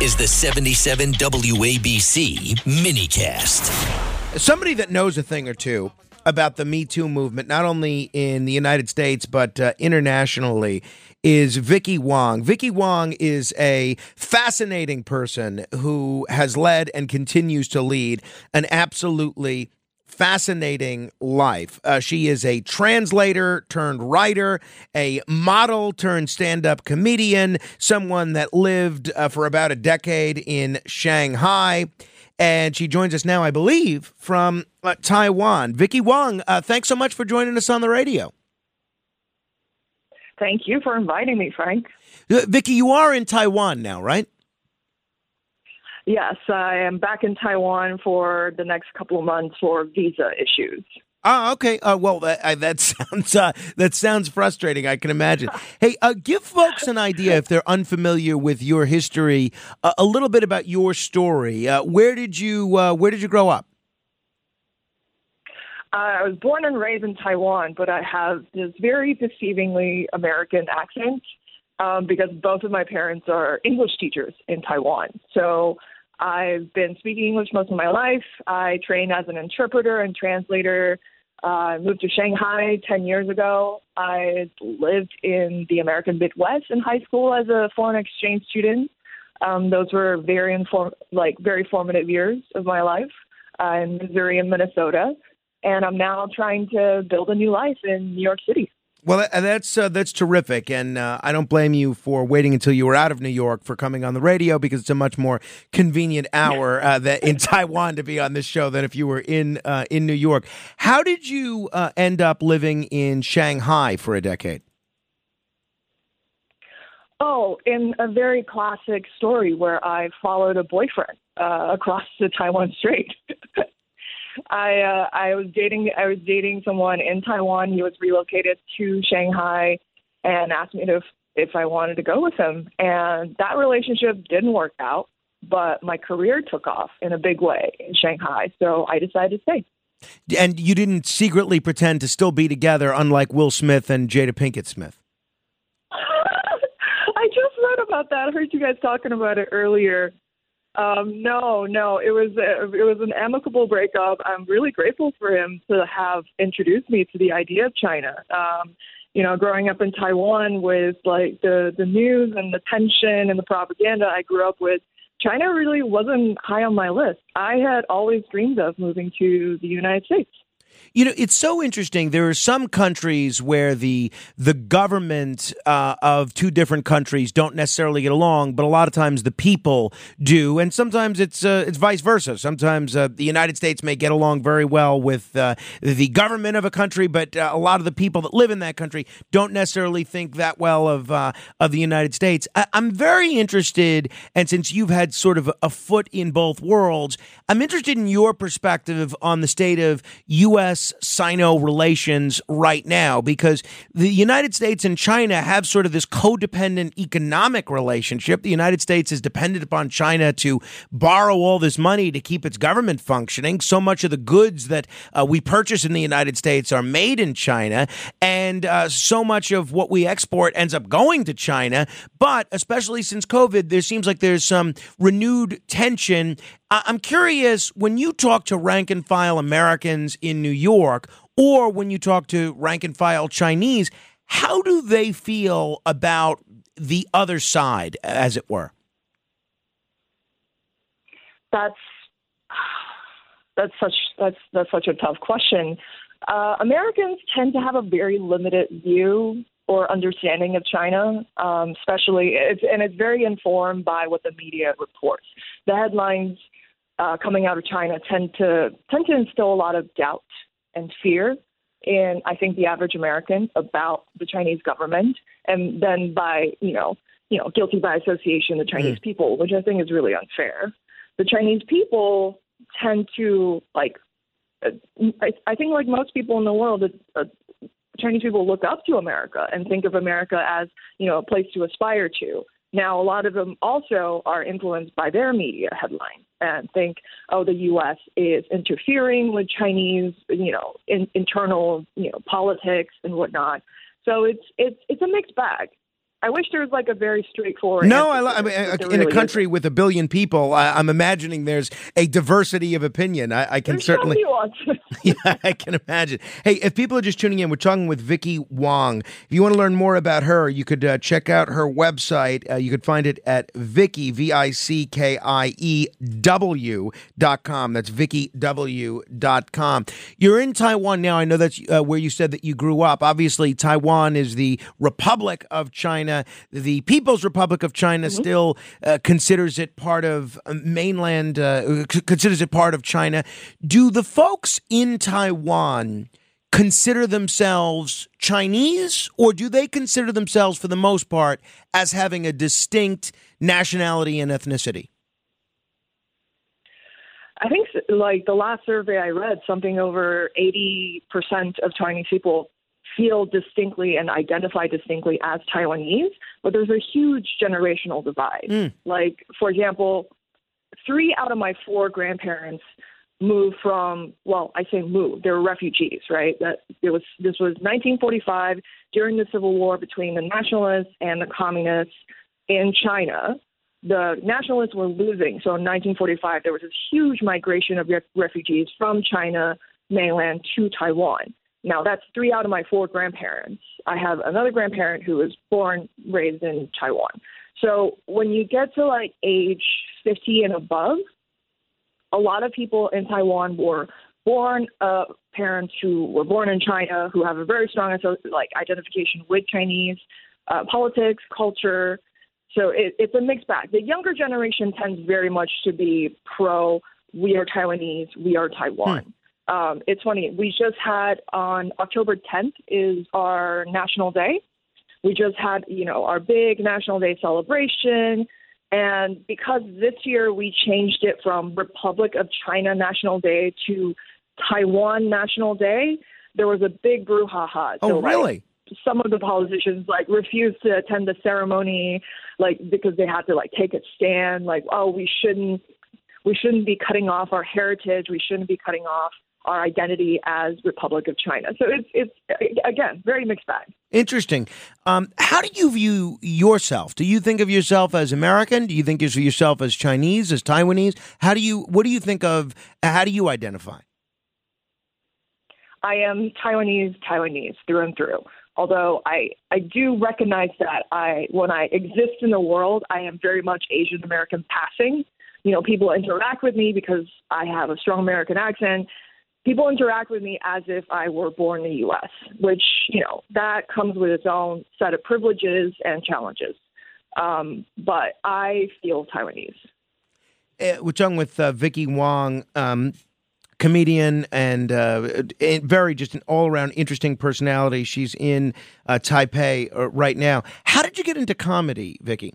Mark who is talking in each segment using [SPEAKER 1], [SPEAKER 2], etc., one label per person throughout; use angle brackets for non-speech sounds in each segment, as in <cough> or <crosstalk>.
[SPEAKER 1] is the 77 WABC minicast.
[SPEAKER 2] Somebody that knows a thing or two about the Me Too movement, not only in the United States but uh, internationally, is Vickie Wong. Vickie Wong is a fascinating person who has led and continues to lead an absolutely fascinating life. Uh, she is a translator turned writer, a model turned stand up comedian, someone that lived uh, for about a decade in Shanghai. And she joins us now, I believe, from uh, Taiwan. Vickie Wong, uh, thanks so much for joining us on the radio.
[SPEAKER 3] Thank you for inviting me, Frank.
[SPEAKER 2] Uh, Vickie, you are in Taiwan now, right?
[SPEAKER 3] Yes, I am back in Taiwan for the next couple of months for visa issues.
[SPEAKER 2] Oh, okay. Uh, well, that, that <laughs> sounds uh, that sounds frustrating. I can imagine. <laughs> Hey, uh, give folks an idea if they're unfamiliar with your history, uh, a little bit about your story. Uh, where did you uh, Where did you grow up?
[SPEAKER 3] I was born and raised in Taiwan, but I have this very deceivingly American accent um, because both of my parents are English teachers in Taiwan. So I've been speaking English most of my life. I trained as an interpreter and translator. Uh, I moved to Shanghai 10 years ago. I lived in the American Midwest in high school as a foreign exchange student. Um, those were very inform- like very formative years of my life uh, in Missouri and Minnesota. And I'm now trying to build a new life in New York City.
[SPEAKER 2] Well, that's uh, that's terrific, and uh, I don't blame you for waiting until you were out of New York for coming on the radio because it's a much more convenient hour uh, that in <laughs> Taiwan to be on this show than if you were in uh, in New York. How did you uh, end up living in Shanghai for a decade?
[SPEAKER 3] Oh, in a very classic story where I followed a boyfriend uh, across the Taiwan Strait. <laughs> I uh, I was dating I was dating someone in Taiwan. He was relocated to Shanghai and asked me if if I wanted to go with him. And that relationship didn't work out, but my career took off in a big way in Shanghai. So I decided to stay.
[SPEAKER 2] And you didn't secretly pretend to still be together, unlike Will Smith and Jada Pinkett Smith. <laughs>
[SPEAKER 3] I just read about that. I heard you guys talking about it earlier. Um, no, no, it was a, it was an amicable breakup. I'm really grateful for him to have introduced me to the idea of China. Um, you know, growing up in Taiwan with like the the news and the tension and the propaganda I grew up with, China really wasn't high on my list. I had always dreamed of moving to the United States.
[SPEAKER 2] You know, it's so interesting. There are some countries where the the government uh, of two different countries don't necessarily get along, but a lot of times the people do, and sometimes it's uh, it's vice versa. Sometimes uh, the United States may get along very well with uh, the government of a country, but uh, a lot of the people that live in that country don't necessarily think that well of uh, of the United States. I- I'm very interested, and since you've had sort of a foot in both worlds, I'm interested in your perspective on the state of U.S. Sino relations right now because the United States and China have sort of this codependent economic relationship. The United States is dependent upon China to borrow all this money to keep its government functioning. So much of the goods that uh, we purchase in the United States are made in China, and uh, so much of what we export ends up going to China. But especially since COVID, there seems like there's some renewed tension I'm curious when you talk to rank and file Americans in New York or when you talk to rank and file Chinese, how do they feel about the other side, as it were?
[SPEAKER 3] That's that's such that's that's such a tough question. Uh, Americans tend to have a very limited view or understanding of China, um, especially it's, and it's very informed by what the media reports. The headlines uh, coming out of China tend to tend to instill a lot of doubt and fear in I think the average American about the Chinese government, and then by you know you know guilty by association the Chinese mm. people, which I think is really unfair. The Chinese people tend to like uh, I, I think like most people in the world, uh, Chinese people look up to America and think of America as you know a place to aspire to. Now, a lot of them also are influenced by their media headlines and think, oh, the U.S. is interfering with Chinese, you know, in, internal, you know, politics and whatnot. So it's it's it's a mixed bag. I wish there was like a very straightforward.
[SPEAKER 2] No,
[SPEAKER 3] I,
[SPEAKER 2] I, I mean, in really a country isn't. with a billion people, I, am I'm imagining there's a diversity of opinion. I, I can
[SPEAKER 3] there's
[SPEAKER 2] certainly. <laughs>
[SPEAKER 3] yeah,
[SPEAKER 2] I can imagine. Hey, if people are just tuning in, we're talking with Vickie Wong. If you want to learn more about her, you could uh, check out her website. Uh, you could find it at Vickie V I C K I E W dot com. That's Vickie W dot com. You're in Taiwan now. I know that's uh, where you said that you grew up. Obviously, Taiwan is the Republic of China. China. The People's Republic of China mm-hmm. still uh, considers it part of uh, mainland, uh, considers it part of China. Do the folks in Taiwan consider themselves Chinese, or do they consider themselves, for the most part, as having a distinct nationality and ethnicity?
[SPEAKER 3] I think, like the last survey I read, something over 80% of Chinese people feel distinctly and identify distinctly as Taiwanese, but there's a huge generational divide. Mm. Like, for example, three out of my four grandparents moved from well i say moved they were refugees right that it was this was 1945 during the civil war between the nationalists and the communists in china the nationalists were losing so in 1945 there was this huge migration of refugees from china mainland to taiwan now, that's three out of my four grandparents. I have another grandparent who was born, raised in Taiwan. So when you get to like age 50 and above, a lot of people in Taiwan were born uh, parents who were born in China who have a very strong like identification with Chinese uh, politics, culture. So it, it's a mixed bag. The younger generation tends very much to be pro. We are Taiwanese. We are Taiwan. Hmm um, it's funny. We just had on October 10th is our National Day. We just had, you know, our big National Day celebration. And because this year we changed it from Republic of China National Day to Taiwan National Day, there was a big brouhaha.
[SPEAKER 2] Oh,
[SPEAKER 3] so,
[SPEAKER 2] really?
[SPEAKER 3] Like, some of the politicians like refused to attend the ceremony, like because they had to like take a stand, like oh we shouldn't we shouldn't be cutting off our heritage, we shouldn't be cutting off our identity as Republic of China. So it's it's again very mixed bag.
[SPEAKER 2] Interesting. Um, how do you view yourself? Do you think of yourself as American? Do you think of yourself as Chinese, as Taiwanese? How do you what do you think of? How do you identify?
[SPEAKER 3] I am Taiwanese, Taiwanese through and through. Although I, I do recognize that I when I exist in the world, I am very much Asian American passing. You know, people interact with me because I have a strong American accent people interact with me as if I were born in the U.S., which, you know, that comes with its own set of privileges and challenges. Um, but I feel Taiwanese.
[SPEAKER 2] Uh, we're talking with uh, Vickie Wong, um, comedian and uh, very just an all around interesting personality. She's in uh, Taipei uh, right now. How did you get into comedy, Vickie?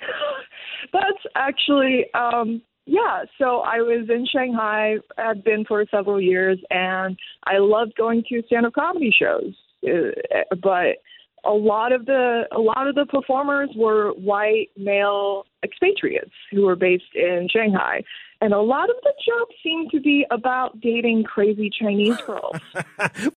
[SPEAKER 2] <laughs>
[SPEAKER 3] That's actually um, yeah, so I was in Shanghai, had been for several years, and I loved going to stand-up comedy shows. Uh, but a lot of the a lot of the performers were white male expatriates who were based in Shanghai. And a lot of the jokes seemed to be about dating crazy Chinese girls. <laughs>